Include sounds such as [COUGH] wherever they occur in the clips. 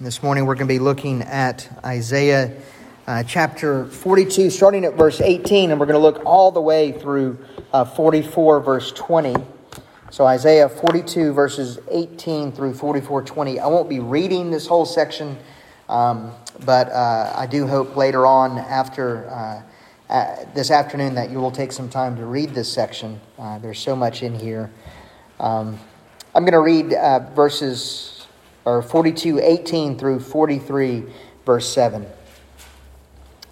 This morning we're going to be looking at Isaiah uh, chapter 42, starting at verse 18, and we're going to look all the way through uh, 44, verse 20. So Isaiah 42, verses 18 through 44, 20. I won't be reading this whole section, um, but uh, I do hope later on after uh, uh, this afternoon that you will take some time to read this section. Uh, there's so much in here. Um, I'm going to read verses or 42, 18 through 43, verse 7.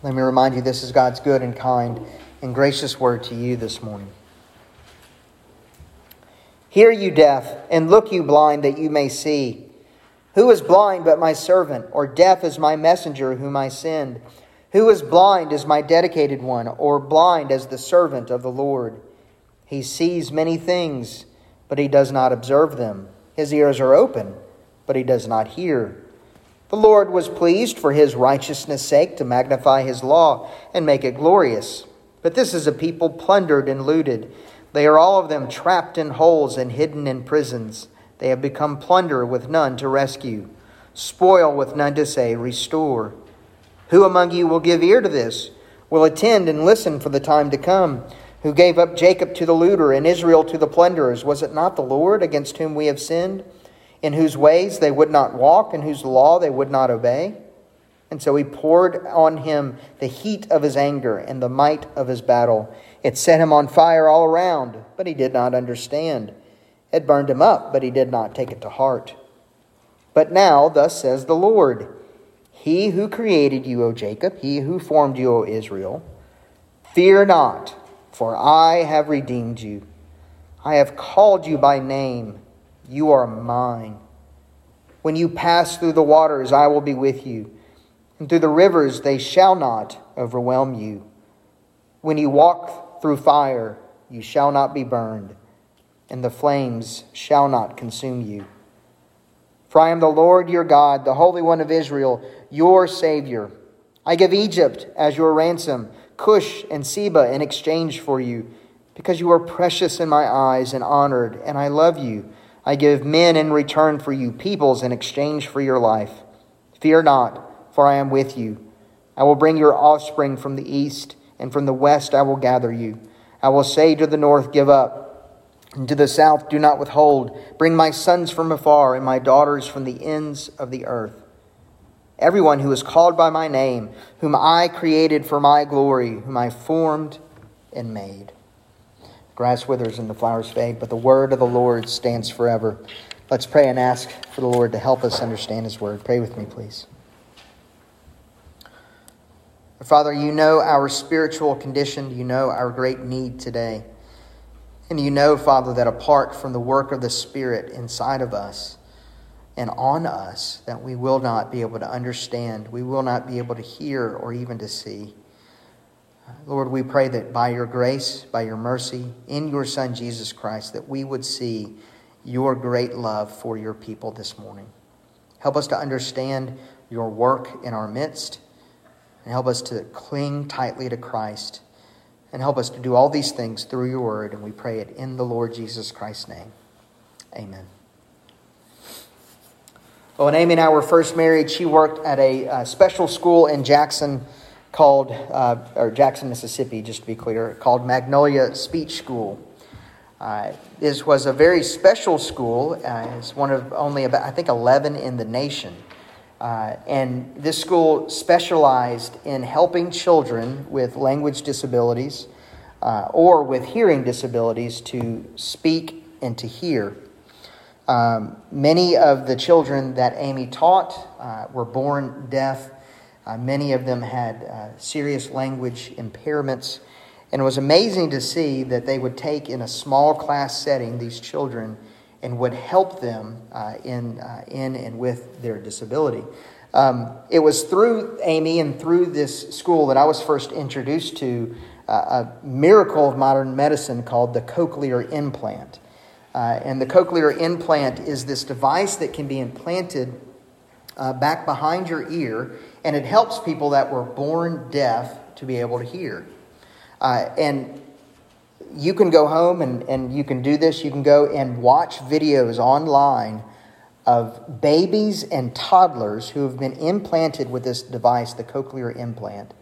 Let me remind you this is God's good and kind and gracious word to you this morning. Hear you deaf, and look you blind, that you may see. Who is blind but my servant, or deaf is my messenger whom I send? Who is blind as my dedicated one, or blind as the servant of the Lord? He sees many things, but he does not observe them. His ears are open but he does not hear. The Lord was pleased for his righteousness' sake to magnify his law and make it glorious. But this is a people plundered and looted. They are all of them trapped in holes and hidden in prisons. They have become plunder with none to rescue, spoil with none to say, Restore. Who among you will give ear to this, will attend and listen for the time to come? Who gave up Jacob to the looter and Israel to the plunderers? Was it not the Lord against whom we have sinned? In whose ways they would not walk, in whose law they would not obey. And so he poured on him the heat of his anger and the might of his battle. It set him on fire all around, but he did not understand. It burned him up, but he did not take it to heart. But now, thus says the Lord He who created you, O Jacob, he who formed you, O Israel, fear not, for I have redeemed you. I have called you by name. You are mine. When you pass through the waters, I will be with you. And through the rivers, they shall not overwhelm you. When you walk through fire, you shall not be burned, and the flames shall not consume you. For I am the Lord your God, the Holy One of Israel, your Savior. I give Egypt as your ransom, Cush and Seba in exchange for you, because you are precious in my eyes and honored, and I love you. I give men in return for you, peoples in exchange for your life. Fear not, for I am with you. I will bring your offspring from the east, and from the west I will gather you. I will say to the north, Give up, and to the south, Do not withhold. Bring my sons from afar, and my daughters from the ends of the earth. Everyone who is called by my name, whom I created for my glory, whom I formed and made. Grass withers and the flowers fade, but the word of the Lord stands forever. Let's pray and ask for the Lord to help us understand his word. Pray with me, please. Father, you know our spiritual condition. You know our great need today. And you know, Father, that apart from the work of the Spirit inside of us and on us, that we will not be able to understand, we will not be able to hear or even to see. Lord, we pray that by your grace, by your mercy, in your Son Jesus Christ, that we would see your great love for your people this morning. Help us to understand your work in our midst, and help us to cling tightly to Christ, and help us to do all these things through your word. And we pray it in the Lord Jesus Christ's name. Amen. Well, when Amy and I were first married, she worked at a, a special school in Jackson called, uh, or Jackson, Mississippi, just to be clear, called Magnolia Speech School. Uh, this was a very special school. Uh, it's one of only about, I think, 11 in the nation. Uh, and this school specialized in helping children with language disabilities uh, or with hearing disabilities to speak and to hear. Um, many of the children that Amy taught uh, were born deaf uh, many of them had uh, serious language impairments. And it was amazing to see that they would take in a small class setting these children and would help them uh, in, uh, in and with their disability. Um, it was through Amy and through this school that I was first introduced to uh, a miracle of modern medicine called the cochlear implant. Uh, and the cochlear implant is this device that can be implanted back behind your ear and it helps people that were born deaf to be able to hear. Uh, and you can go home and, and you can do this. You can go and watch videos online of babies and toddlers who have been implanted with this device, the cochlear implant,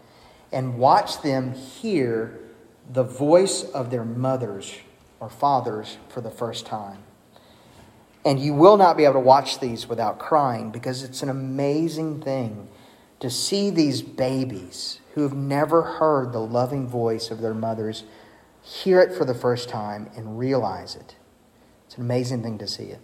and watch them hear the voice of their mothers or fathers for the first time. And you will not be able to watch these without crying because it's an amazing thing to see these babies who have never heard the loving voice of their mothers hear it for the first time and realize it. It's an amazing thing to see it.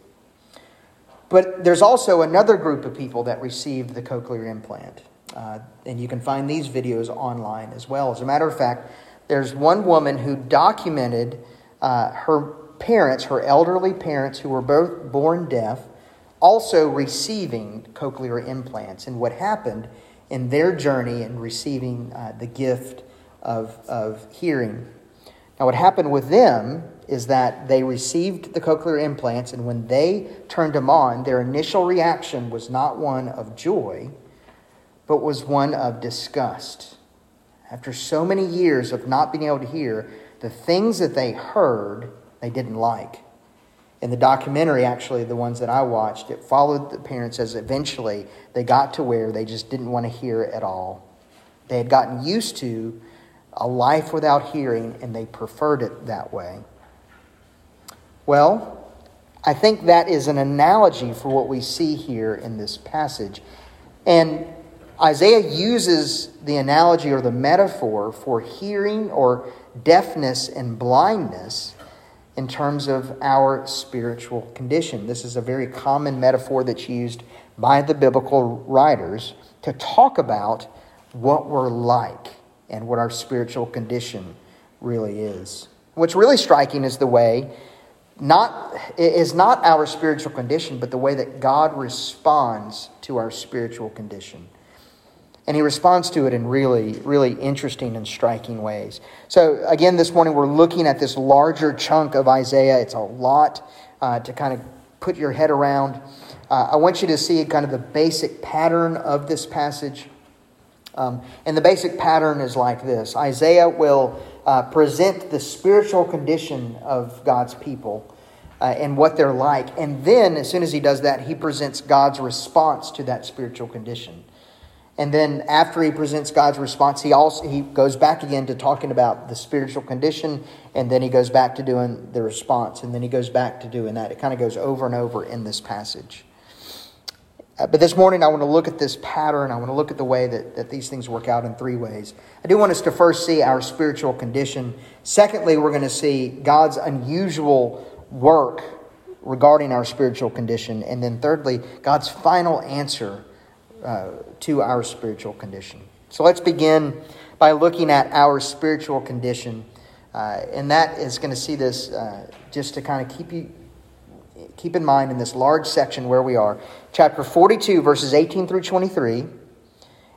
But there's also another group of people that received the cochlear implant. Uh, and you can find these videos online as well. As a matter of fact, there's one woman who documented uh, her parents, her elderly parents, who were both born deaf, also receiving cochlear implants and what happened in their journey in receiving uh, the gift of, of hearing. Now, what happened with them is that they received the cochlear implants, and when they turned them on, their initial reaction was not one of joy, but was one of disgust. After so many years of not being able to hear, the things that they heard, they didn't like. In the documentary, actually, the ones that I watched, it followed the parents as eventually they got to where they just didn't want to hear at all. They had gotten used to a life without hearing, and they preferred it that way. Well, I think that is an analogy for what we see here in this passage. And Isaiah uses the analogy or the metaphor for hearing or deafness and blindness in terms of our spiritual condition. This is a very common metaphor that's used by the biblical writers to talk about what we're like and what our spiritual condition really is. What's really striking is the way not is not our spiritual condition, but the way that God responds to our spiritual condition. And he responds to it in really, really interesting and striking ways. So, again, this morning we're looking at this larger chunk of Isaiah. It's a lot uh, to kind of put your head around. Uh, I want you to see kind of the basic pattern of this passage. Um, and the basic pattern is like this Isaiah will uh, present the spiritual condition of God's people uh, and what they're like. And then, as soon as he does that, he presents God's response to that spiritual condition. And then, after he presents God's response, he also he goes back again to talking about the spiritual condition, and then he goes back to doing the response, and then he goes back to doing that. It kind of goes over and over in this passage. Uh, but this morning, I want to look at this pattern. I want to look at the way that, that these things work out in three ways. I do want us to first see our spiritual condition. Secondly, we're going to see God's unusual work regarding our spiritual condition. And then thirdly, God's final answer uh, to our spiritual condition. So let's begin by looking at our spiritual condition. Uh, and that is going to see this uh, just to kind of keep you keep in mind in this large section where we are chapter 42, verses 18 through 23.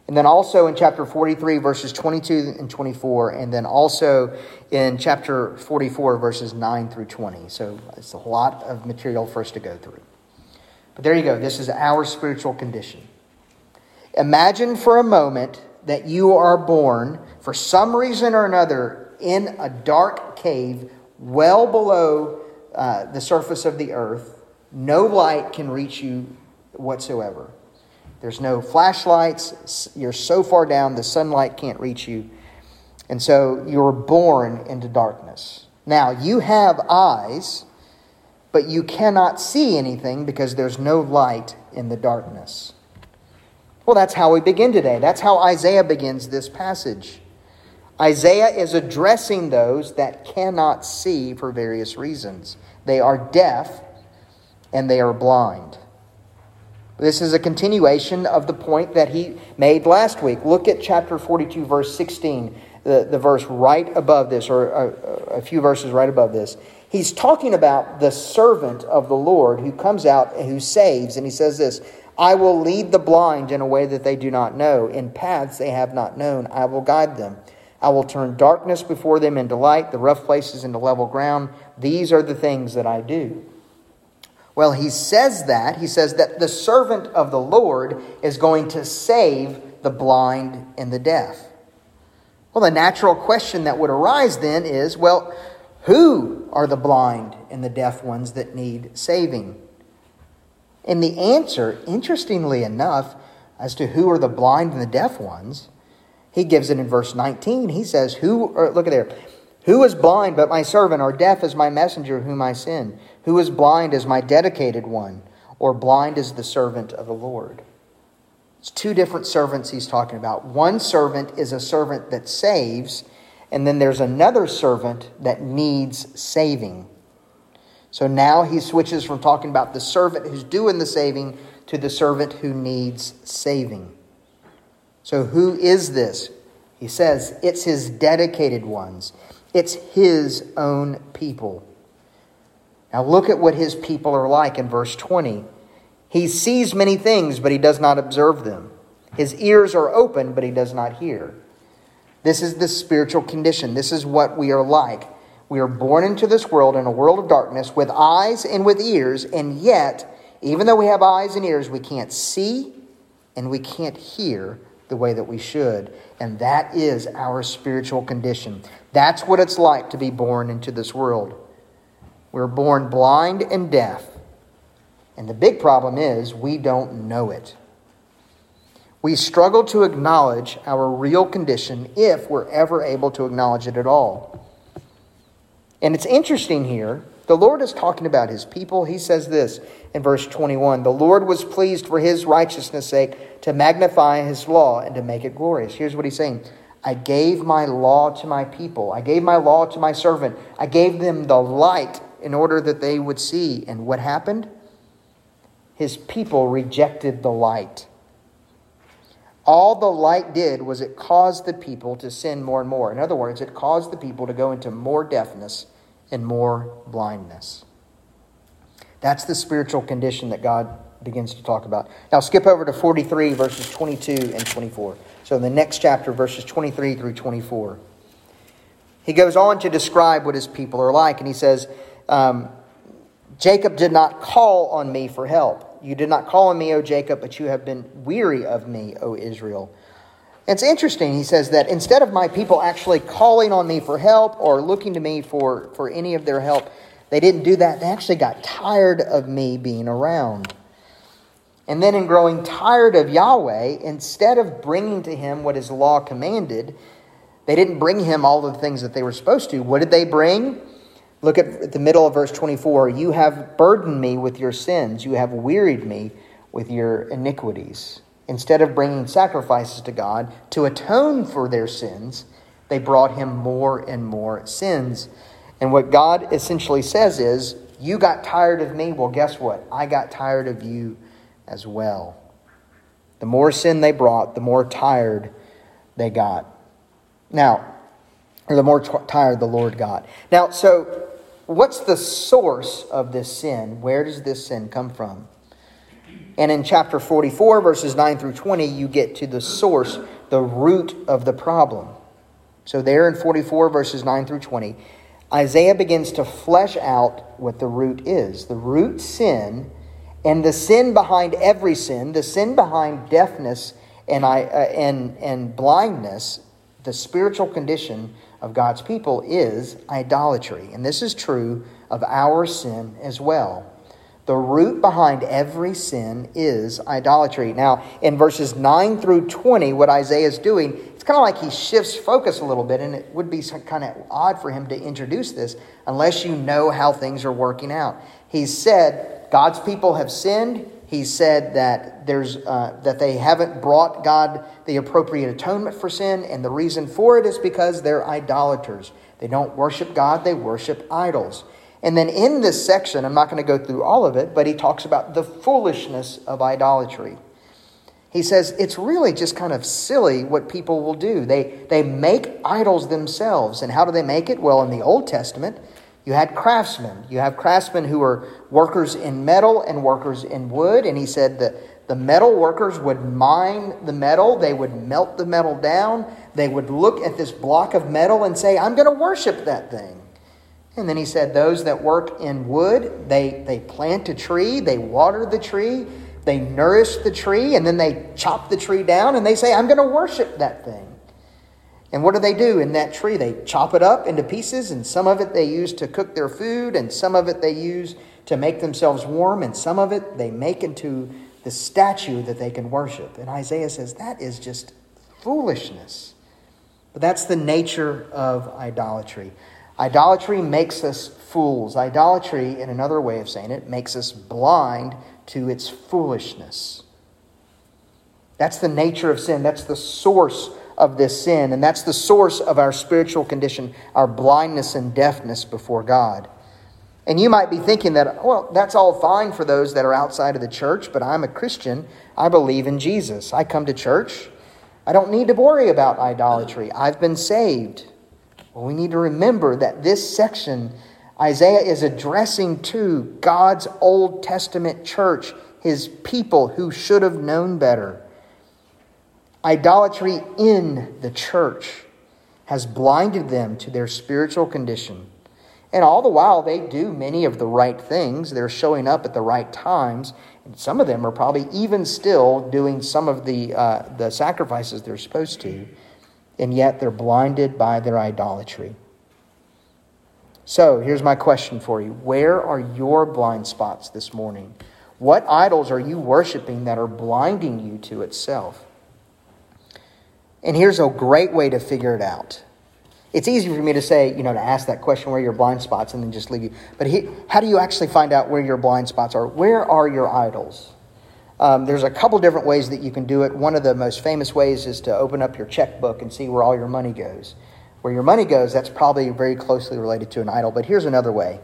And then also in chapter 43, verses 22 and 24. And then also in chapter 44, verses 9 through 20. So it's a lot of material for us to go through. But there you go. This is our spiritual condition. Imagine for a moment that you are born, for some reason or another, in a dark cave well below uh, the surface of the earth. No light can reach you whatsoever. There's no flashlights. You're so far down, the sunlight can't reach you. And so you're born into darkness. Now, you have eyes, but you cannot see anything because there's no light in the darkness. Well, that's how we begin today. That's how Isaiah begins this passage. Isaiah is addressing those that cannot see for various reasons. They are deaf and they are blind. This is a continuation of the point that he made last week. Look at chapter 42, verse 16, the, the verse right above this, or a, a few verses right above this. He's talking about the servant of the Lord who comes out and who saves, and he says this I will lead the blind in a way that they do not know, in paths they have not known. I will guide them. I will turn darkness before them into light, the rough places into level ground. These are the things that I do. Well, he says that. He says that the servant of the Lord is going to save the blind and the deaf. Well, the natural question that would arise then is well, who are the blind and the deaf ones that need saving? And the answer, interestingly enough, as to who are the blind and the deaf ones, he gives it in verse 19. He says, Who look at there. Who is blind but my servant, or deaf as my messenger whom I send? Who is blind as my dedicated one, or blind as the servant of the Lord? It's two different servants he's talking about. One servant is a servant that saves, and then there's another servant that needs saving. So now he switches from talking about the servant who's doing the saving to the servant who needs saving. So who is this? He says it's his dedicated ones, it's his own people. Now look at what his people are like in verse 20. He sees many things, but he does not observe them. His ears are open, but he does not hear. This is the spiritual condition. This is what we are like. We are born into this world in a world of darkness with eyes and with ears, and yet, even though we have eyes and ears, we can't see and we can't hear the way that we should. And that is our spiritual condition. That's what it's like to be born into this world. We're born blind and deaf. And the big problem is we don't know it. We struggle to acknowledge our real condition if we're ever able to acknowledge it at all. And it's interesting here. The Lord is talking about his people. He says this in verse 21 The Lord was pleased for his righteousness' sake to magnify his law and to make it glorious. Here's what he's saying I gave my law to my people, I gave my law to my servant, I gave them the light in order that they would see. And what happened? His people rejected the light. All the light did was it caused the people to sin more and more. In other words, it caused the people to go into more deafness and more blindness. That's the spiritual condition that God begins to talk about. Now, skip over to 43, verses 22 and 24. So, in the next chapter, verses 23 through 24, he goes on to describe what his people are like, and he says, um, Jacob did not call on me for help. You did not call on me, O Jacob, but you have been weary of me, O Israel. It's interesting, he says that instead of my people actually calling on me for help or looking to me for, for any of their help, they didn't do that. They actually got tired of me being around. And then, in growing tired of Yahweh, instead of bringing to him what his law commanded, they didn't bring him all the things that they were supposed to. What did they bring? Look at the middle of verse 24. You have burdened me with your sins, you have wearied me with your iniquities. Instead of bringing sacrifices to God to atone for their sins, they brought him more and more sins. And what God essentially says is, You got tired of me. Well, guess what? I got tired of you as well. The more sin they brought, the more tired they got. Now, or the more t- tired the Lord got. Now, so what's the source of this sin? Where does this sin come from? And in chapter 44, verses 9 through 20, you get to the source, the root of the problem. So, there in 44, verses 9 through 20, Isaiah begins to flesh out what the root is. The root sin, and the sin behind every sin, the sin behind deafness and, I, uh, and, and blindness, the spiritual condition of God's people is idolatry. And this is true of our sin as well. The root behind every sin is idolatry. Now, in verses 9 through 20, what Isaiah is doing, it's kind of like he shifts focus a little bit, and it would be kind of odd for him to introduce this unless you know how things are working out. He said, God's people have sinned. He said that, there's, uh, that they haven't brought God the appropriate atonement for sin, and the reason for it is because they're idolaters. They don't worship God, they worship idols. And then in this section, I'm not going to go through all of it, but he talks about the foolishness of idolatry. He says it's really just kind of silly what people will do. They, they make idols themselves. And how do they make it? Well, in the Old Testament, you had craftsmen. You have craftsmen who were workers in metal and workers in wood. And he said that the metal workers would mine the metal, they would melt the metal down, they would look at this block of metal and say, I'm going to worship that thing. And then he said, Those that work in wood, they, they plant a tree, they water the tree, they nourish the tree, and then they chop the tree down and they say, I'm going to worship that thing. And what do they do in that tree? They chop it up into pieces, and some of it they use to cook their food, and some of it they use to make themselves warm, and some of it they make into the statue that they can worship. And Isaiah says that is just foolishness. But that's the nature of idolatry. Idolatry makes us fools. Idolatry, in another way of saying it, makes us blind to its foolishness. That's the nature of sin. That's the source of this sin. And that's the source of our spiritual condition, our blindness and deafness before God. And you might be thinking that, well, that's all fine for those that are outside of the church, but I'm a Christian. I believe in Jesus. I come to church. I don't need to worry about idolatry. I've been saved. Well, we need to remember that this section, Isaiah is addressing to God's Old Testament church, his people who should have known better. Idolatry in the church has blinded them to their spiritual condition. And all the while, they do many of the right things. They're showing up at the right times. And some of them are probably even still doing some of the, uh, the sacrifices they're supposed to. And yet, they're blinded by their idolatry. So, here's my question for you Where are your blind spots this morning? What idols are you worshiping that are blinding you to itself? And here's a great way to figure it out. It's easy for me to say, you know, to ask that question where your blind spots and then just leave you. But he, how do you actually find out where your blind spots are? Where are your idols? Um, there's a couple different ways that you can do it. One of the most famous ways is to open up your checkbook and see where all your money goes. Where your money goes, that's probably very closely related to an idol. But here's another way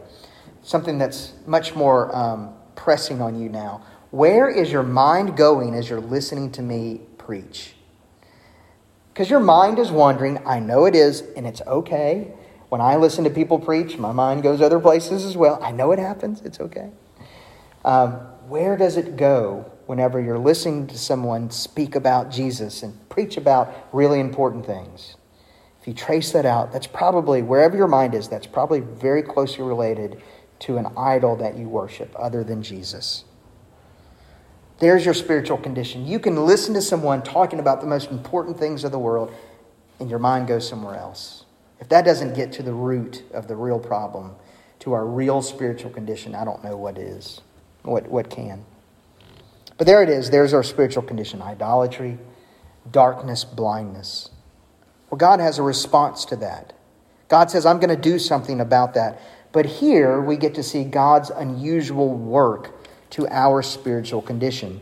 something that's much more um, pressing on you now. Where is your mind going as you're listening to me preach? Because your mind is wandering. I know it is, and it's okay. When I listen to people preach, my mind goes other places as well. I know it happens. It's okay. Um, where does it go whenever you're listening to someone speak about Jesus and preach about really important things? If you trace that out, that's probably, wherever your mind is, that's probably very closely related to an idol that you worship other than Jesus. There's your spiritual condition. You can listen to someone talking about the most important things of the world, and your mind goes somewhere else. If that doesn't get to the root of the real problem, to our real spiritual condition, I don't know what is, what, what can. But there it is. There's our spiritual condition idolatry, darkness, blindness. Well, God has a response to that. God says, I'm going to do something about that. But here we get to see God's unusual work to our spiritual condition.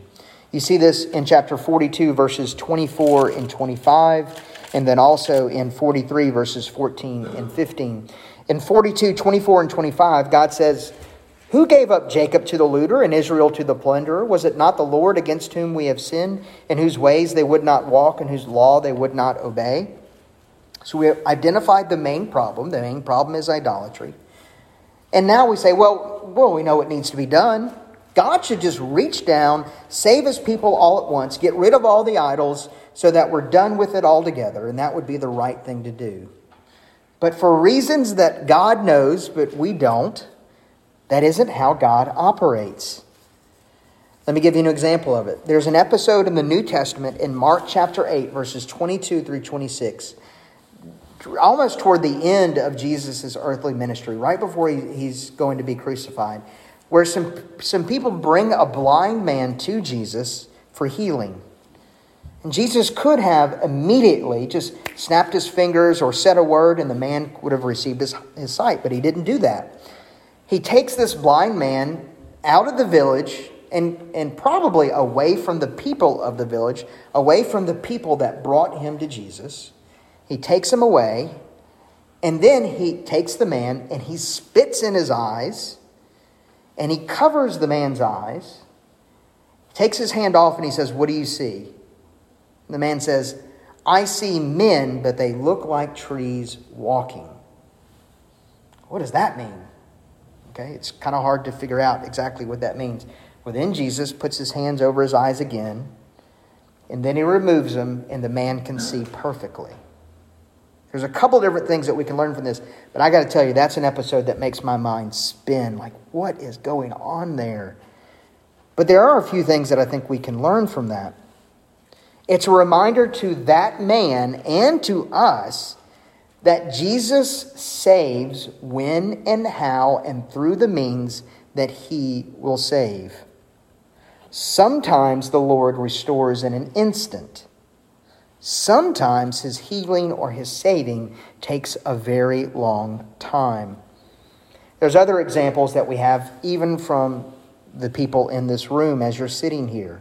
You see this in chapter 42, verses 24 and 25, and then also in 43, verses 14 and 15. In 42, 24, and 25, God says, Who gave up Jacob to the looter and Israel to the plunderer? Was it not the Lord against whom we have sinned, in whose ways they would not walk, and whose law they would not obey? So we identified the main problem. The main problem is idolatry. And now we say, well, well, we know what needs to be done. God should just reach down, save his people all at once, get rid of all the idols so that we're done with it altogether, and that would be the right thing to do. But for reasons that God knows, but we don't, that isn't how God operates. Let me give you an example of it. There's an episode in the New Testament in Mark chapter 8, verses 22 through 26, almost toward the end of Jesus' earthly ministry, right before he's going to be crucified where some, some people bring a blind man to Jesus for healing. And Jesus could have immediately just snapped his fingers or said a word, and the man would have received his, his sight, but he didn't do that. He takes this blind man out of the village and, and probably away from the people of the village, away from the people that brought him to Jesus. He takes him away, and then he takes the man and he spits in his eyes and he covers the man's eyes, takes his hand off, and he says, What do you see? The man says, I see men, but they look like trees walking. What does that mean? Okay, it's kind of hard to figure out exactly what that means. Well, then Jesus puts his hands over his eyes again, and then he removes them, and the man can see perfectly. There's a couple different things that we can learn from this, but I got to tell you, that's an episode that makes my mind spin. Like, what is going on there? But there are a few things that I think we can learn from that. It's a reminder to that man and to us that Jesus saves when and how and through the means that he will save. Sometimes the Lord restores in an instant. Sometimes his healing or his saving takes a very long time. There's other examples that we have, even from the people in this room as you're sitting here.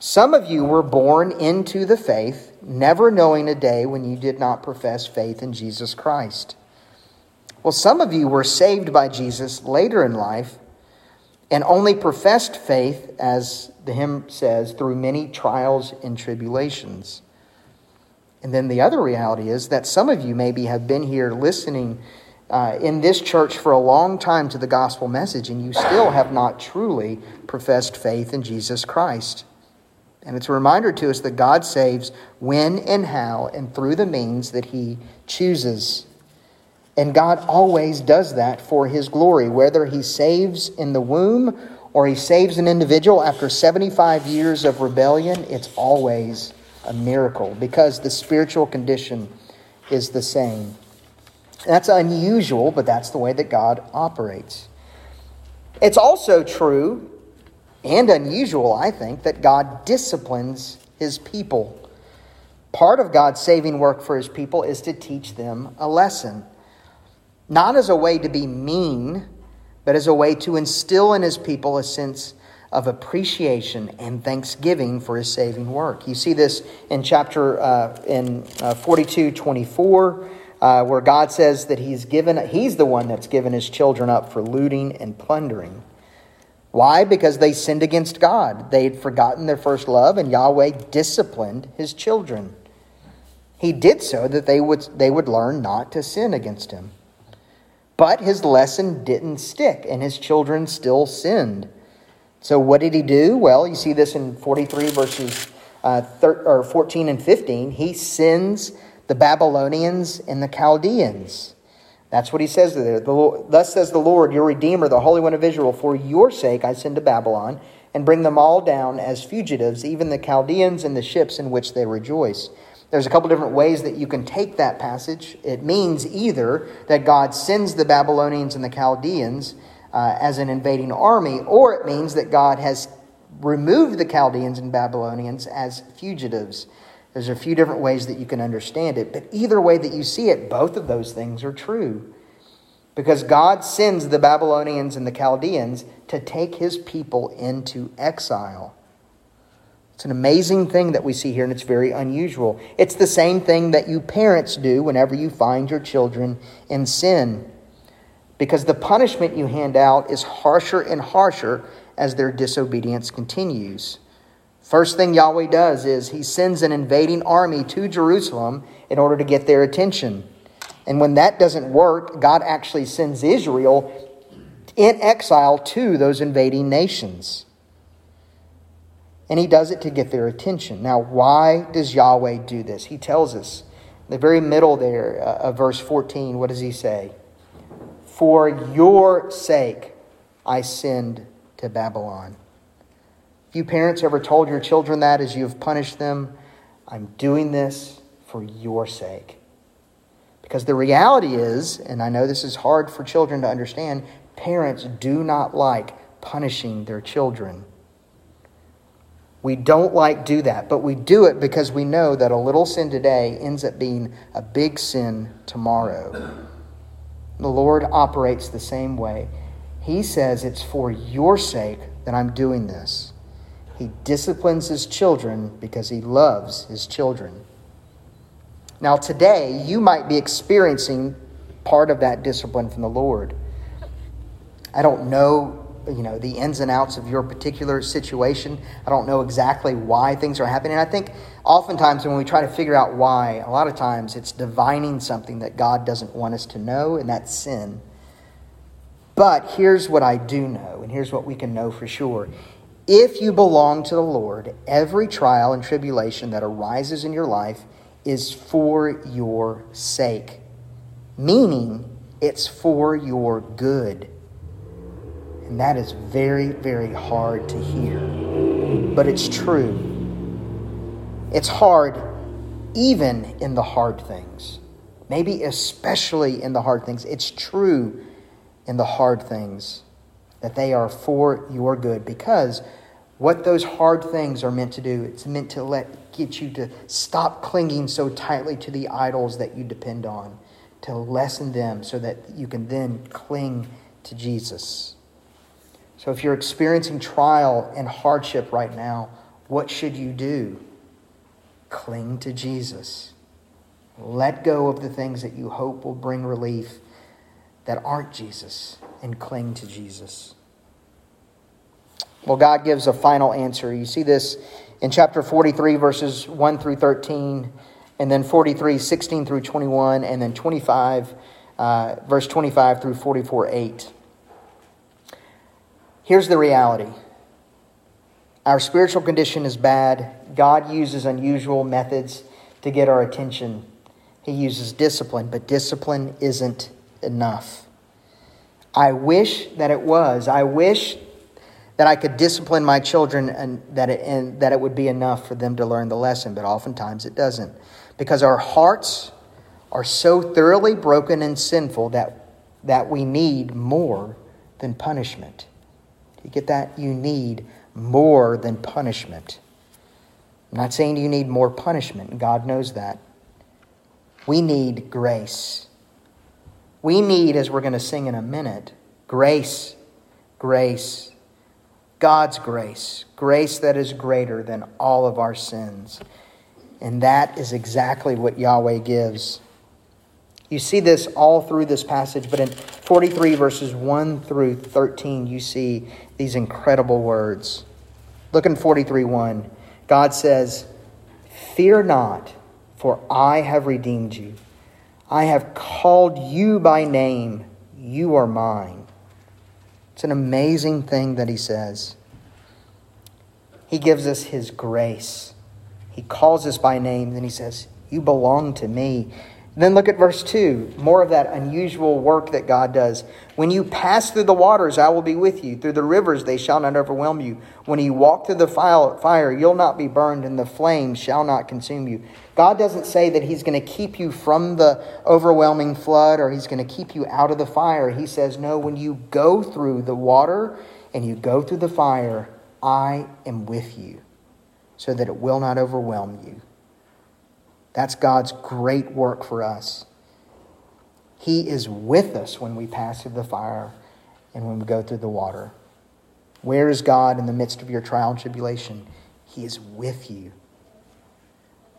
Some of you were born into the faith, never knowing a day when you did not profess faith in Jesus Christ. Well, some of you were saved by Jesus later in life and only professed faith, as the hymn says, through many trials and tribulations. And then the other reality is that some of you maybe have been here listening uh, in this church for a long time to the gospel message, and you still have not truly professed faith in Jesus Christ. And it's a reminder to us that God saves when and how and through the means that He chooses. And God always does that for His glory, whether He saves in the womb or He saves an individual after 75 years of rebellion, it's always a miracle because the spiritual condition is the same. That's unusual, but that's the way that God operates. It's also true and unusual, I think, that God disciplines his people. Part of God's saving work for his people is to teach them a lesson not as a way to be mean, but as a way to instill in his people a sense of appreciation and thanksgiving for his saving work. You see this in chapter uh, in uh, 42 24, uh, where God says that he's given, he's the one that's given his children up for looting and plundering. Why? Because they sinned against God. They had forgotten their first love, and Yahweh disciplined his children. He did so that they would, they would learn not to sin against him. But his lesson didn't stick, and his children still sinned. So what did he do? Well, you see this in 43 verses uh, thir- or 14 and 15. He sends the Babylonians and the Chaldeans. That's what he says there. The Lord, Thus says the Lord, your Redeemer, the Holy One of Israel, for your sake I send to Babylon and bring them all down as fugitives, even the Chaldeans and the ships in which they rejoice. There's a couple different ways that you can take that passage. It means either that God sends the Babylonians and the Chaldeans uh, as an invading army, or it means that God has removed the Chaldeans and Babylonians as fugitives. There's a few different ways that you can understand it, but either way that you see it, both of those things are true. Because God sends the Babylonians and the Chaldeans to take his people into exile. It's an amazing thing that we see here, and it's very unusual. It's the same thing that you parents do whenever you find your children in sin, because the punishment you hand out is harsher and harsher as their disobedience continues. First thing Yahweh does is he sends an invading army to Jerusalem in order to get their attention. And when that doesn't work, God actually sends Israel in exile to those invading nations and he does it to get their attention. Now, why does Yahweh do this? He tells us in the very middle there uh, of verse 14, what does he say? For your sake I send to Babylon. If you parents ever told your children that as you have punished them, I'm doing this for your sake. Because the reality is, and I know this is hard for children to understand, parents do not like punishing their children. We don't like do that, but we do it because we know that a little sin today ends up being a big sin tomorrow. The Lord operates the same way. He says it's for your sake that I'm doing this. He disciplines his children because he loves his children. Now, today, you might be experiencing part of that discipline from the Lord. I don't know you know the ins and outs of your particular situation. I don't know exactly why things are happening. I think oftentimes when we try to figure out why, a lot of times it's divining something that God doesn't want us to know, and that's sin. But here's what I do know, and here's what we can know for sure. If you belong to the Lord, every trial and tribulation that arises in your life is for your sake, meaning it's for your good. And that is very, very hard to hear. But it's true. It's hard even in the hard things. Maybe especially in the hard things. It's true in the hard things. that they are for your good because what those hard things are meant to do, it's meant to let get you to stop clinging so tightly to the idols that you depend on, to lessen them so that you can then cling to Jesus. So if you're experiencing trial and hardship right now, what should you do? Cling to Jesus. Let go of the things that you hope will bring relief that aren't Jesus and cling to Jesus. Well, God gives a final answer. You see this in chapter 43, verses 1 through 13, and then 43, 16 through 21, and then 25, uh, verse 25 through 44, 8. Here's the reality our spiritual condition is bad. God uses unusual methods to get our attention. He uses discipline, but discipline isn't enough. I wish that it was. I wish that I could discipline my children and that it, and that it would be enough for them to learn the lesson, but oftentimes it doesn't. Because our hearts are so thoroughly broken and sinful that, that we need more than punishment. You get that? You need more than punishment. I'm not saying you need more punishment, God knows that. We need grace. We need, as we're going to sing in a minute, grace, grace, God's grace, grace that is greater than all of our sins. And that is exactly what Yahweh gives. You see this all through this passage, but in 43 verses 1 through 13, you see these incredible words. Look in 43 1. God says, Fear not, for I have redeemed you. I have called you by name. You are mine. It's an amazing thing that he says. He gives us his grace. He calls us by name, then he says, You belong to me. Then look at verse 2, more of that unusual work that God does. When you pass through the waters, I will be with you. Through the rivers, they shall not overwhelm you. When you walk through the fire, you'll not be burned, and the flames shall not consume you. God doesn't say that He's going to keep you from the overwhelming flood or He's going to keep you out of the fire. He says, No, when you go through the water and you go through the fire, I am with you, so that it will not overwhelm you. That's God's great work for us. He is with us when we pass through the fire and when we go through the water. Where is God in the midst of your trial and tribulation? He is with you.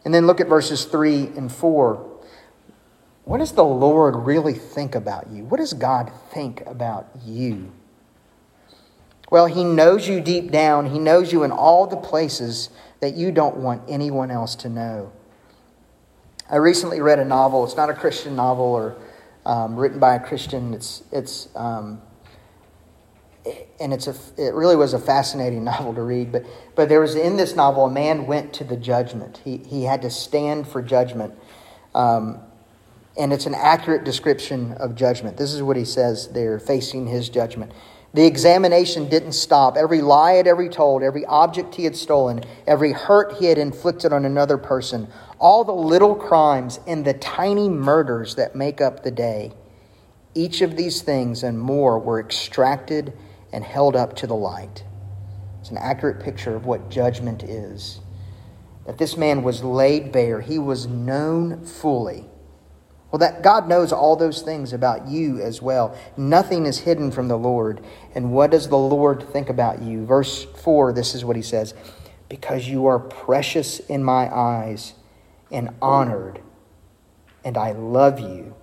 And then look at verses 3 and 4. What does the Lord really think about you? What does God think about you? Well, He knows you deep down. He knows you in all the places that you don't want anyone else to know. I recently read a novel. It's not a Christian novel or um, written by a Christian. It's it's um, and it's a it really was a fascinating [LAUGHS] novel to read. But but there was in this novel a man went to the judgment. He he had to stand for judgment, um, and it's an accurate description of judgment. This is what he says there, facing his judgment. The examination didn't stop. Every lie had ever told, every object he had stolen, every hurt he had inflicted on another person, all the little crimes and the tiny murders that make up the day, each of these things and more were extracted and held up to the light. It's an accurate picture of what judgment is. That this man was laid bare, he was known fully well, that God knows all those things about you as well. Nothing is hidden from the Lord. And what does the Lord think about you? Verse 4, this is what he says Because you are precious in my eyes and honored, and I love you.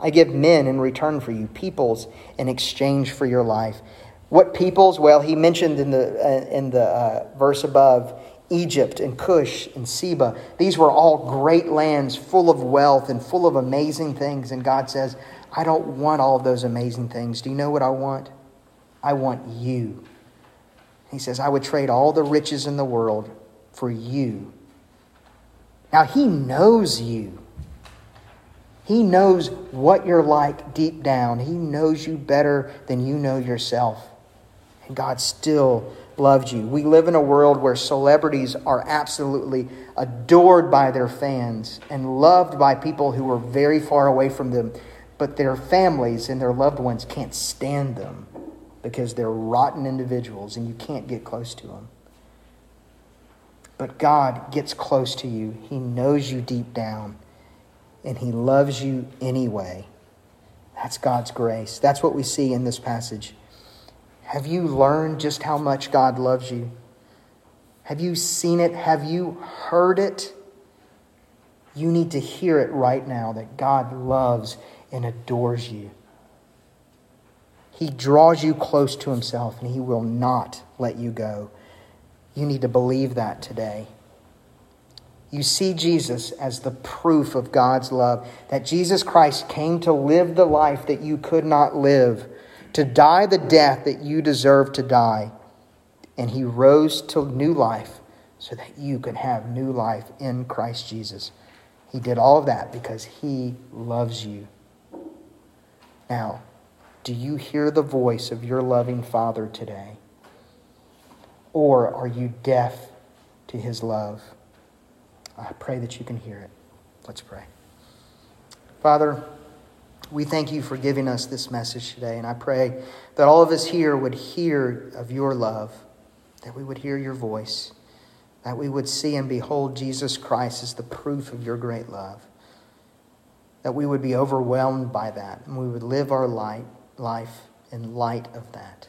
I give men in return for you, peoples in exchange for your life. What peoples? Well, he mentioned in the, uh, in the uh, verse above Egypt and Cush and Seba. These were all great lands full of wealth and full of amazing things. And God says, I don't want all of those amazing things. Do you know what I want? I want you. He says, I would trade all the riches in the world for you. Now, He knows you. He knows what you're like deep down. He knows you better than you know yourself. And God still loved you. We live in a world where celebrities are absolutely adored by their fans and loved by people who are very far away from them, but their families and their loved ones can't stand them because they're rotten individuals and you can't get close to them. But God gets close to you. He knows you deep down, and He loves you anyway. That's God's grace. That's what we see in this passage. Have you learned just how much God loves you? Have you seen it? Have you heard it? You need to hear it right now that God loves and adores you. He draws you close to Himself and He will not let you go. You need to believe that today. You see Jesus as the proof of God's love, that Jesus Christ came to live the life that you could not live, to die the death that you deserve to die, and He rose to new life so that you could have new life in Christ Jesus. He did all of that because He loves you. Now, do you hear the voice of your loving Father today? Or are you deaf to His love? I pray that you can hear it. Let's pray. Father, we thank you for giving us this message today, and I pray that all of us here would hear of your love, that we would hear your voice that we would see and behold Jesus Christ as the proof of your great love. That we would be overwhelmed by that and we would live our light, life in light of that.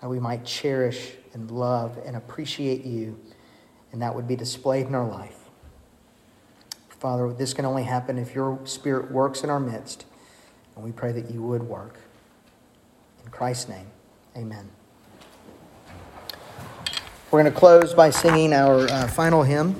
That we might cherish and love and appreciate you, and that would be displayed in our life. Father, this can only happen if your Spirit works in our midst, and we pray that you would work. In Christ's name, amen. We're going to close by singing our uh, final hymn.